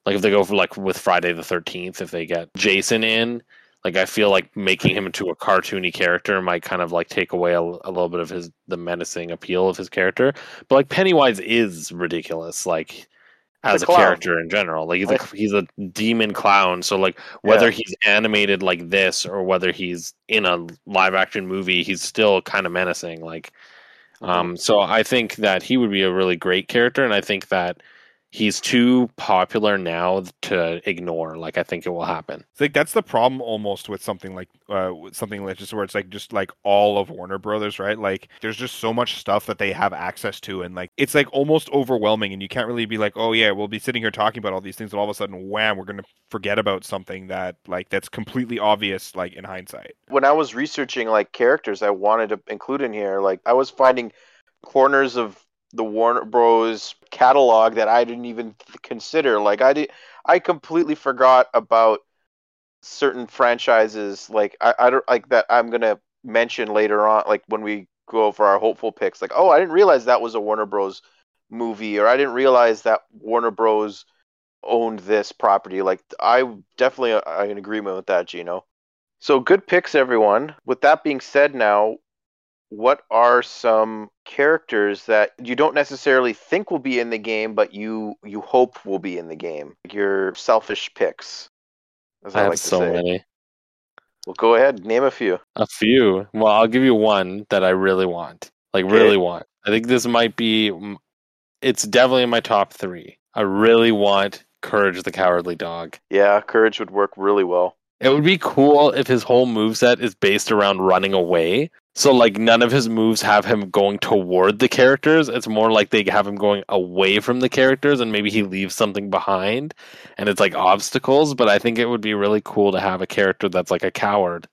like if they go for like with Friday the Thirteenth, if they get Jason in, like I feel like making him into a cartoony character might kind of like take away a, a little bit of his the menacing appeal of his character. But like Pennywise is ridiculous, like as a clown. character in general. Like he's a he's a demon clown. So like whether Yeah. he's animated like this or whether he's in a live action movie, he's still kind of menacing. Like um, so I think that he would be a really great character, and I think that he's too popular now to ignore. Like I think it will happen. It's like that's the problem almost with something like uh something like just where it's like just like all of Warner Brothers, right? Like there's just so much stuff that they have access to and like it's like almost overwhelming and you can't really be like, "Oh yeah, we'll be sitting here talking about all these things and all of a sudden wham, we're going to forget about something that like that's completely obvious like in hindsight." when I was researching like characters I wanted to include in here, like I was finding corners of the Warner Bros. catalog that I didn't even consider. Like I did, I completely forgot about certain franchises. Like I, I don't like that. I'm gonna mention later on, like when we go for our hopeful picks. Like oh, I didn't realize that was a Warner Bros. movie, or I didn't realize that Warner Bros. owned this property. Like I definitely uh, in agreement with that, Gino. So good picks, everyone. With that being said, now, what are some characters that you don't necessarily think will be in the game, but you you hope will be in the game? Your selfish picks. As I I, have like to so say. many. Well, go ahead, name a few. A few. Well, I'll give you one that I really want. Like Okay. really want. I think this might be. It's definitely in my top three. I really want Courage the Cowardly Dog. Yeah, courage would work really well. It would be cool if his whole moveset is based around running away. So like none of his moves have him going toward the characters. It's more like they have him going away from the characters and maybe he leaves something behind and it's like obstacles, but I think it would be really cool to have a character that's like a coward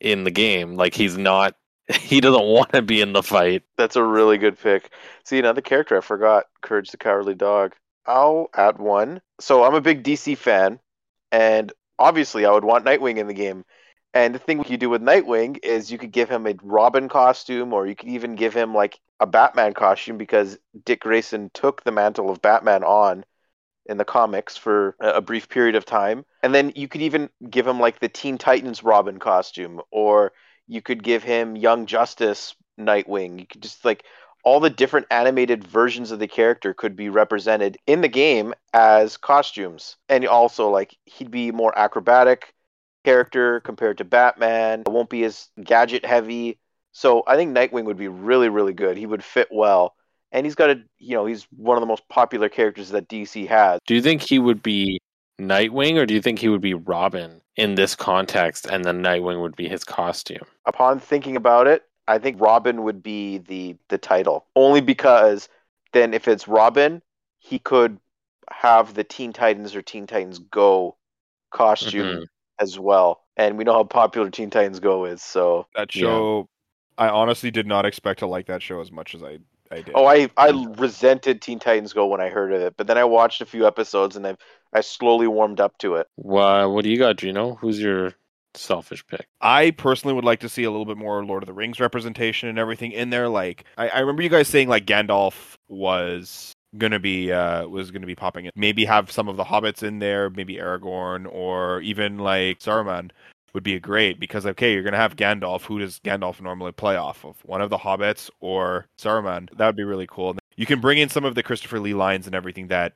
in the game. Like he's not he doesn't want to be in the fight. That's a really good pick. See, another character I forgot, Courage the Cowardly Dog. I'll add one. So I'm a big DC fan, and obviously I would want Nightwing in the game. And the thing you do with Nightwing is you could give him a Robin costume, or you could even give him like a Batman costume because Dick Grayson took the mantle of Batman on in the comics for a brief period of time. And then you could even give him like the Teen Titans Robin costume, or you could give him Young Justice Nightwing. You could just like all the different animated versions of the character could be represented in the game as costumes. And also like he'd be more acrobatic character compared to Batman. It won't be as gadget heavy. So I think Nightwing would be really, really good. He would fit well. And he's got a, you know, he's one of the most popular characters that DC has. Do you think he would be Nightwing or do you think he would be Robin in this context and then Nightwing would be his costume? Upon thinking about it, I think Robin would be the the title. Only because then if it's Robin, he could have the Teen Titans or Teen Titans Go costume Mhm. As well. And we know how popular Teen Titans Go is, so That Yeah. show, I honestly did not expect to like that show as much as I, I did. Oh, I I resented Teen Titans Go when I heard of it, but then I watched a few episodes and I've I slowly warmed up to it. Wha what do you got, Gino? Who's your selfish pick? I personally would like to see a little bit more Lord of the Rings representation and everything in there. Like I, I remember you guys saying like Gandalf was gonna be uh was gonna be popping in. Maybe have some of the hobbits in there, maybe Aragorn or even like Saruman would be great because okay, you're gonna have Gandalf. Who does Gandalf normally play off of? One of the hobbits or Saruman? That would be really cool. You can bring in some of the Christopher Lee lines and everything that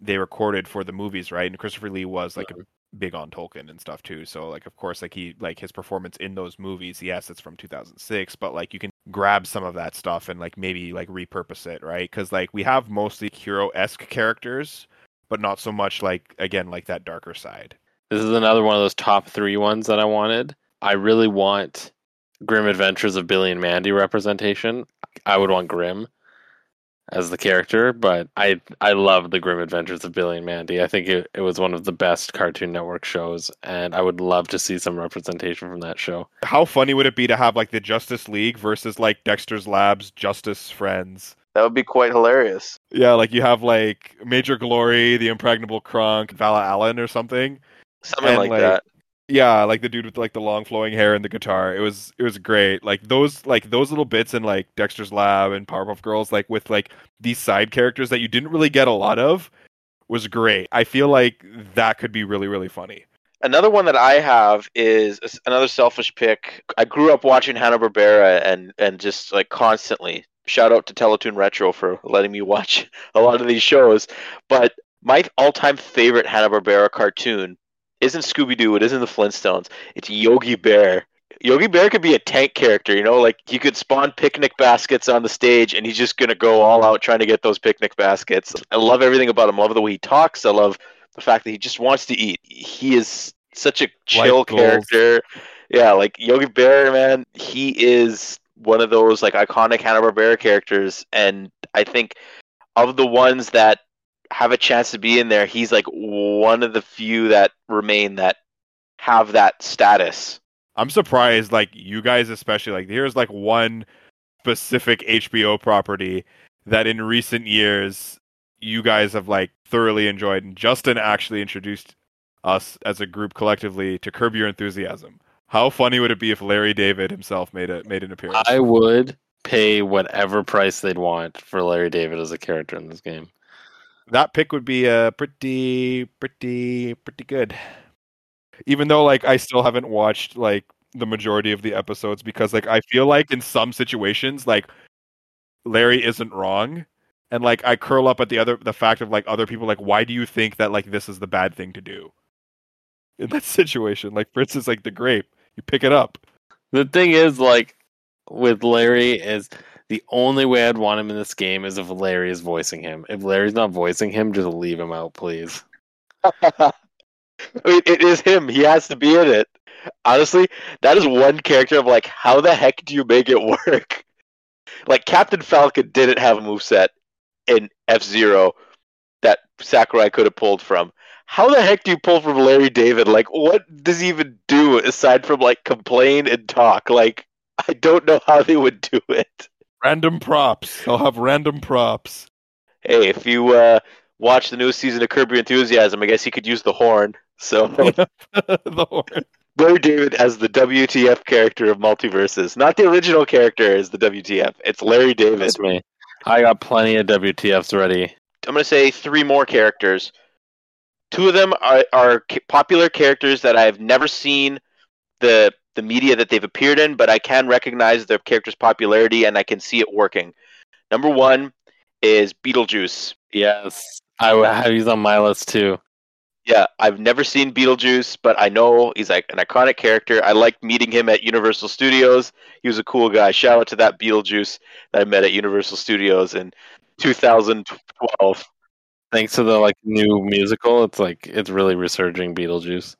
they recorded for the movies, right? And Christopher Lee was like a big on Tolkien and stuff too. So like of course like he like his performance in those movies, yes, it's from 2006, but like you can grab some of that stuff and like maybe like repurpose it, right? Cuz like we have mostly hero-esque characters, but not so much like again like that darker side. This is another one of those top three ones that I wanted. I really want Grim Adventures of Billy and Mandy representation. I would want Grim as the character, but I I love the Grim Adventures of Billy and Mandy. I think it, it was one of the best Cartoon Network shows, and I would love to see some representation from that show. How funny would it be to have like the Justice League versus like Dexter's Labs Justice Friends? That would be quite hilarious. Yeah, like you have like Major Glory, the Infraggable Krunk, Valhallen or something. Something And, like, like, that. Yeah, like the dude with like the long flowing hair and the guitar. It was it was great. Like those like those little bits in like Dexter's Lab and Powerpuff Girls, like with like these side characters that you didn't really get a lot of, was great. I feel like that could be really really funny. Another one that I have is another selfish pick. I grew up watching Hanna Barbera and and just like constantly. Shout out to Teletoon Retro for letting me watch a lot of these shows. But my all-time favorite Hanna Barbera cartoon isn't Scooby Doo. It isn't the Flintstones. It's Yogi Bear. Yogi Bear could be a tank character, you know, like he could spawn picnic baskets on the stage and he's just gonna go all out trying to get those picnic baskets. I love everything about him. I love the way he talks. I love the fact that he just wants to eat. He is such a chill goals. character. Yeah, like Yogi Bear, man, he is one of those like iconic Hanna Barbera characters, and I think of the ones that have a chance to be in there, he's like one of the few that remain that have that status. I'm surprised, like you guys especially, like here's like one specific HBO property that in recent years you guys have like thoroughly enjoyed. And Justin actually introduced us as a group collectively to Curb Your Enthusiasm. How funny would it be if Larry David himself made a made an appearance? I would pay whatever price they'd want for Larry David as a character in this game. That pick would be uh pretty pretty pretty good. Even though like I still haven't watched like the majority of the episodes because like I feel like in some situations like Larry isn't wrong and like I curl up at the other the fact of like other people like why do you think that like this is the bad thing to do? In that situation, like for instance like the grape, you pick it up. The thing is, like with Larry, is the only way I'd want him in this game is if Larry is voicing him. If Larry's not voicing him, just leave him out, please. I mean, it is him. He has to be in it. Honestly, that is one character of like, how the heck do you make it work? Like Captain Falcon didn't have a moveset in F Zero that Sakurai could have pulled from. How the heck do you pull from Larry David? Like, what does he even do aside from like complain and talk? Like, I don't know how they would do it. Random props. I'll have random props. Hey, if you uh, watch the new season of Curb Your Enthusiasm, I guess you could use the horn. So the horn. Larry David as the WTF character of MultiVersus, not the original character as the WTF. It's Larry David. That's me. I got plenty of WTFs ready. I'm going to say three more characters. Two of them are, are popular characters that I've never seen the the media that they've appeared in, but I can recognize their character's popularity and I can see it working. Number one is Beetlejuice. Yes, I have he's on my list too. Yeah, I've never seen Beetlejuice, but I know he's like an iconic character. I liked meeting him at Universal Studios. He was a cool guy. Shout out to that Beetlejuice that I met at Universal Studios in 2012. Thanks to the like new musical, it's like it's really resurging Beetlejuice.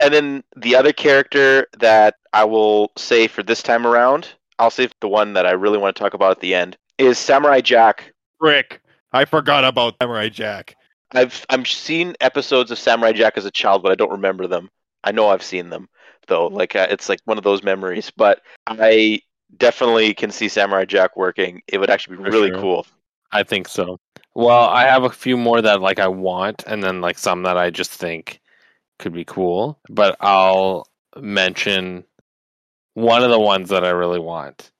And then the other character that I will say for this time around, I'll save the one that I really want to talk about at the end, is Samurai Jack. Rick, I forgot about Samurai Jack. I've I've seen episodes of Samurai Jack as a child, but I don't remember them. I know I've seen them though. Like uh, it's like one of those memories. But I definitely can see Samurai Jack working. It would actually be For really sure. cool. I think so. Well, I have a few more that like I want, and then like some that I just think could be cool. But I'll mention one of the ones that I really want.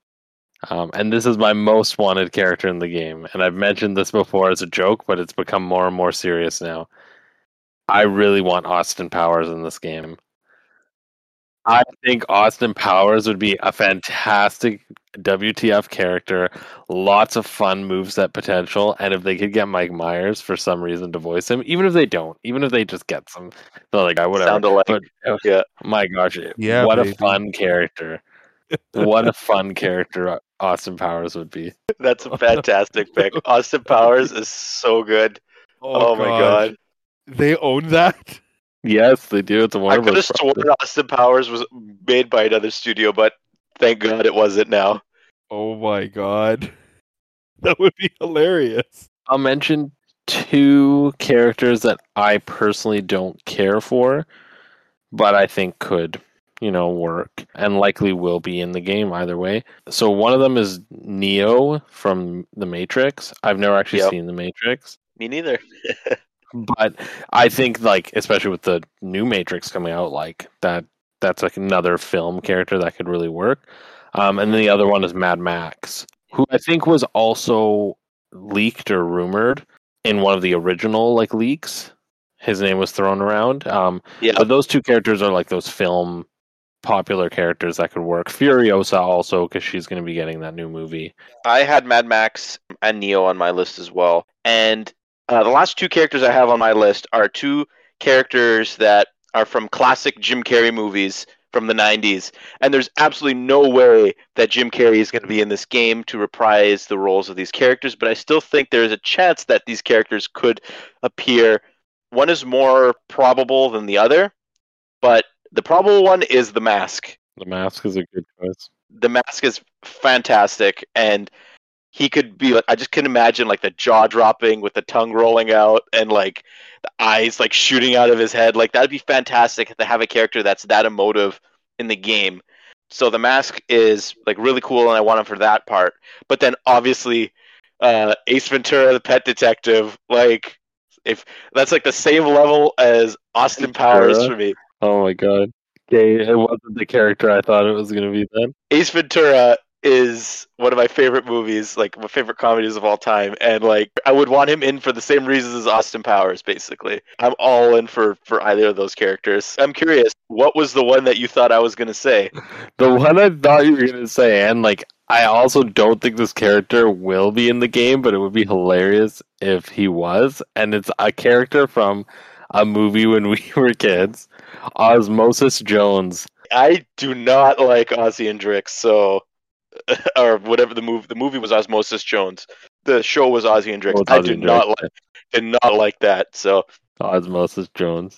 Um, and this is my most wanted character in the game. And I've mentioned this before as a joke, but it's become more and more serious now. I really want Austin Powers in this game. I think Austin Powers would be a fantastic WTF character. Lots of fun moveset potential. And if they could get Mike Myers for some reason to voice him, even if they don't, even if they just get some, they're like, I whatever. Sound alike. But Yeah. my gosh, Yeah, what baby. a fun character. what a fun character Austin Powers would be. That's a fantastic pick. Austin Powers is so good. Oh, oh my god. They own that? Yes, they do. It's a I Warner could have Bros. sworn. Austin Powers was made by another studio, but thank God it wasn't now. Oh my god. That would be hilarious. I'll mention two characters that I personally don't care for, but I think could, you know, work and likely will be in the game either way. So one of them is Neo from The Matrix. I've never actually Yep. seen The Matrix, Me neither. but I think like especially with the new Matrix coming out, like that that's like another film character that could really work. Um, and then the other one is Mad Max, who I think was also leaked or rumored in one of the original like leaks. His name was thrown around. Um, Yeah. but those two characters are like those film popular characters that could work. Furiosa also because she's going to be getting that new movie. I had Mad Max and Neo on my list as well. And uh, the last two characters I have on my list are two characters that are from classic Jim Carrey movies from the 90s. And there's absolutely no way that Jim Carrey is going to be in this game to reprise the roles of these characters, but I still think there's a chance that these characters could appear. One is more probable than the other, but the probable one is The Mask The Mask is a good choice. the mask is fantastic and he could be like i just can imagine like the jaw dropping with the tongue rolling out and like the eyes like shooting out of his head like that'd be fantastic to have a character that's that emotive in the game so the mask is like really cool and i want him for that part but then obviously uh ace ventura the pet detective like if that's like the same level as austin powers Ventura? for me Oh my god. Okay, it wasn't the character I thought it was going to be then. Ace Ventura is one of my favorite movies, like my favorite comedies of all time, and like I would want him in for the same reasons as Austin Powers. Basically, I'm all in for for either of those characters. I'm curious, what was the one that you thought I was gonna say? The one I thought you were going to say, and like, I also don't think this character will be in the game, but it would be hilarious if he was. And it's a character from a movie when we were kids Osmosis Jones. I do not like Ozzy and Drix, so or whatever the movie. The movie was Osmosis Jones. The show was Ozzy and. Oh, I and not like did not like that. So Osmosis Jones.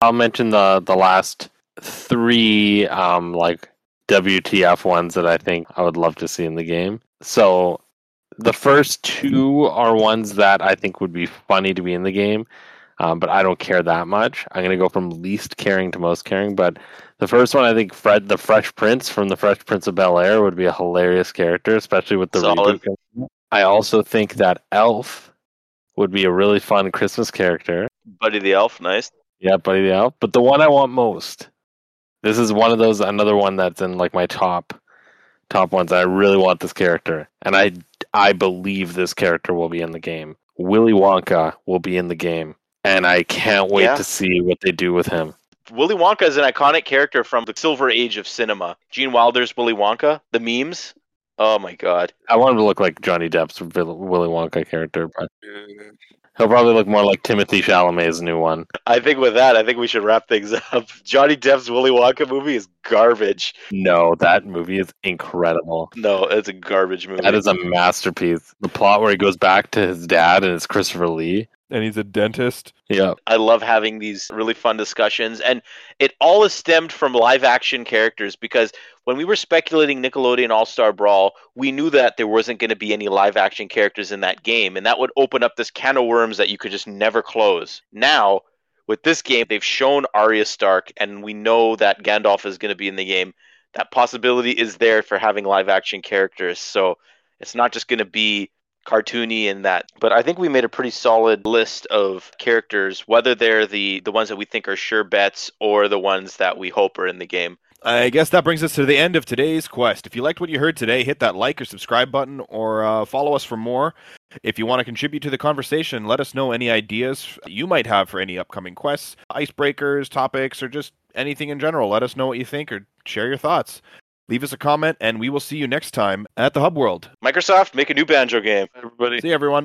I'll mention the the last three um like WTF ones that I think I would love to see in the game. So the first two are ones that I think would be funny to be in the game, um, but I don't care that much. I'm gonna go from least caring to most caring. But the first one, I think Fred, the Fresh Prince from the Fresh Prince of Bel Air, would be a hilarious character, especially with the Solid. reboot. I also think that Elf would be a really fun Christmas character. Buddy the Elf, nice. Yeah, Buddy the Elf. But the one I want most, this is one of those another one that's in like my top top ones. I really want this character, and I I believe this character will be in the game. Willy Wonka will be in the game, and I can't wait Yeah. to see what they do with him. Willy Wonka is an iconic character from the silver age of cinema. Gene Wilder's Willy Wonka, the memes. Oh my god. I want him to look like Johnny Depp's Will- Willy Wonka character, but he'll probably look more like Timothée Chalamet's new one. I think with that, I think we should wrap things up. Johnny Depp's Willy Wonka movie is garbage. No, that movie is incredible. No, it's a garbage movie. That is a masterpiece. The plot where he goes back to his dad and it's Christopher Lee. And he's a dentist. Yeah. I love having these really fun discussions, and it all is stemmed from live action characters because when we were speculating Nickelodeon All Star Brawl, we knew that there wasn't going to be any live action characters in that game, and that would open up this can of worms that you could just never close. Now, with this game, they've shown Arya Stark, and we know that Gandalf is going to be in the game. That possibility is there for having live action characters, so it's not just going to be cartoony and that but i think we made a pretty solid list of characters whether they're the the ones that we think are sure bets or the ones that we hope are in the game I guess that brings us to the end of today's quest. If you liked what you heard today, hit that like or subscribe button or uh, follow us for more. If you want to contribute to the conversation, let us know any ideas you might have for any upcoming quests, icebreakers, topics, or just anything in general. Let us know what you think or share your thoughts. Leave us a comment, and we will see you next time at the Hub World. microsoft make a new banjo game everybody See everyone.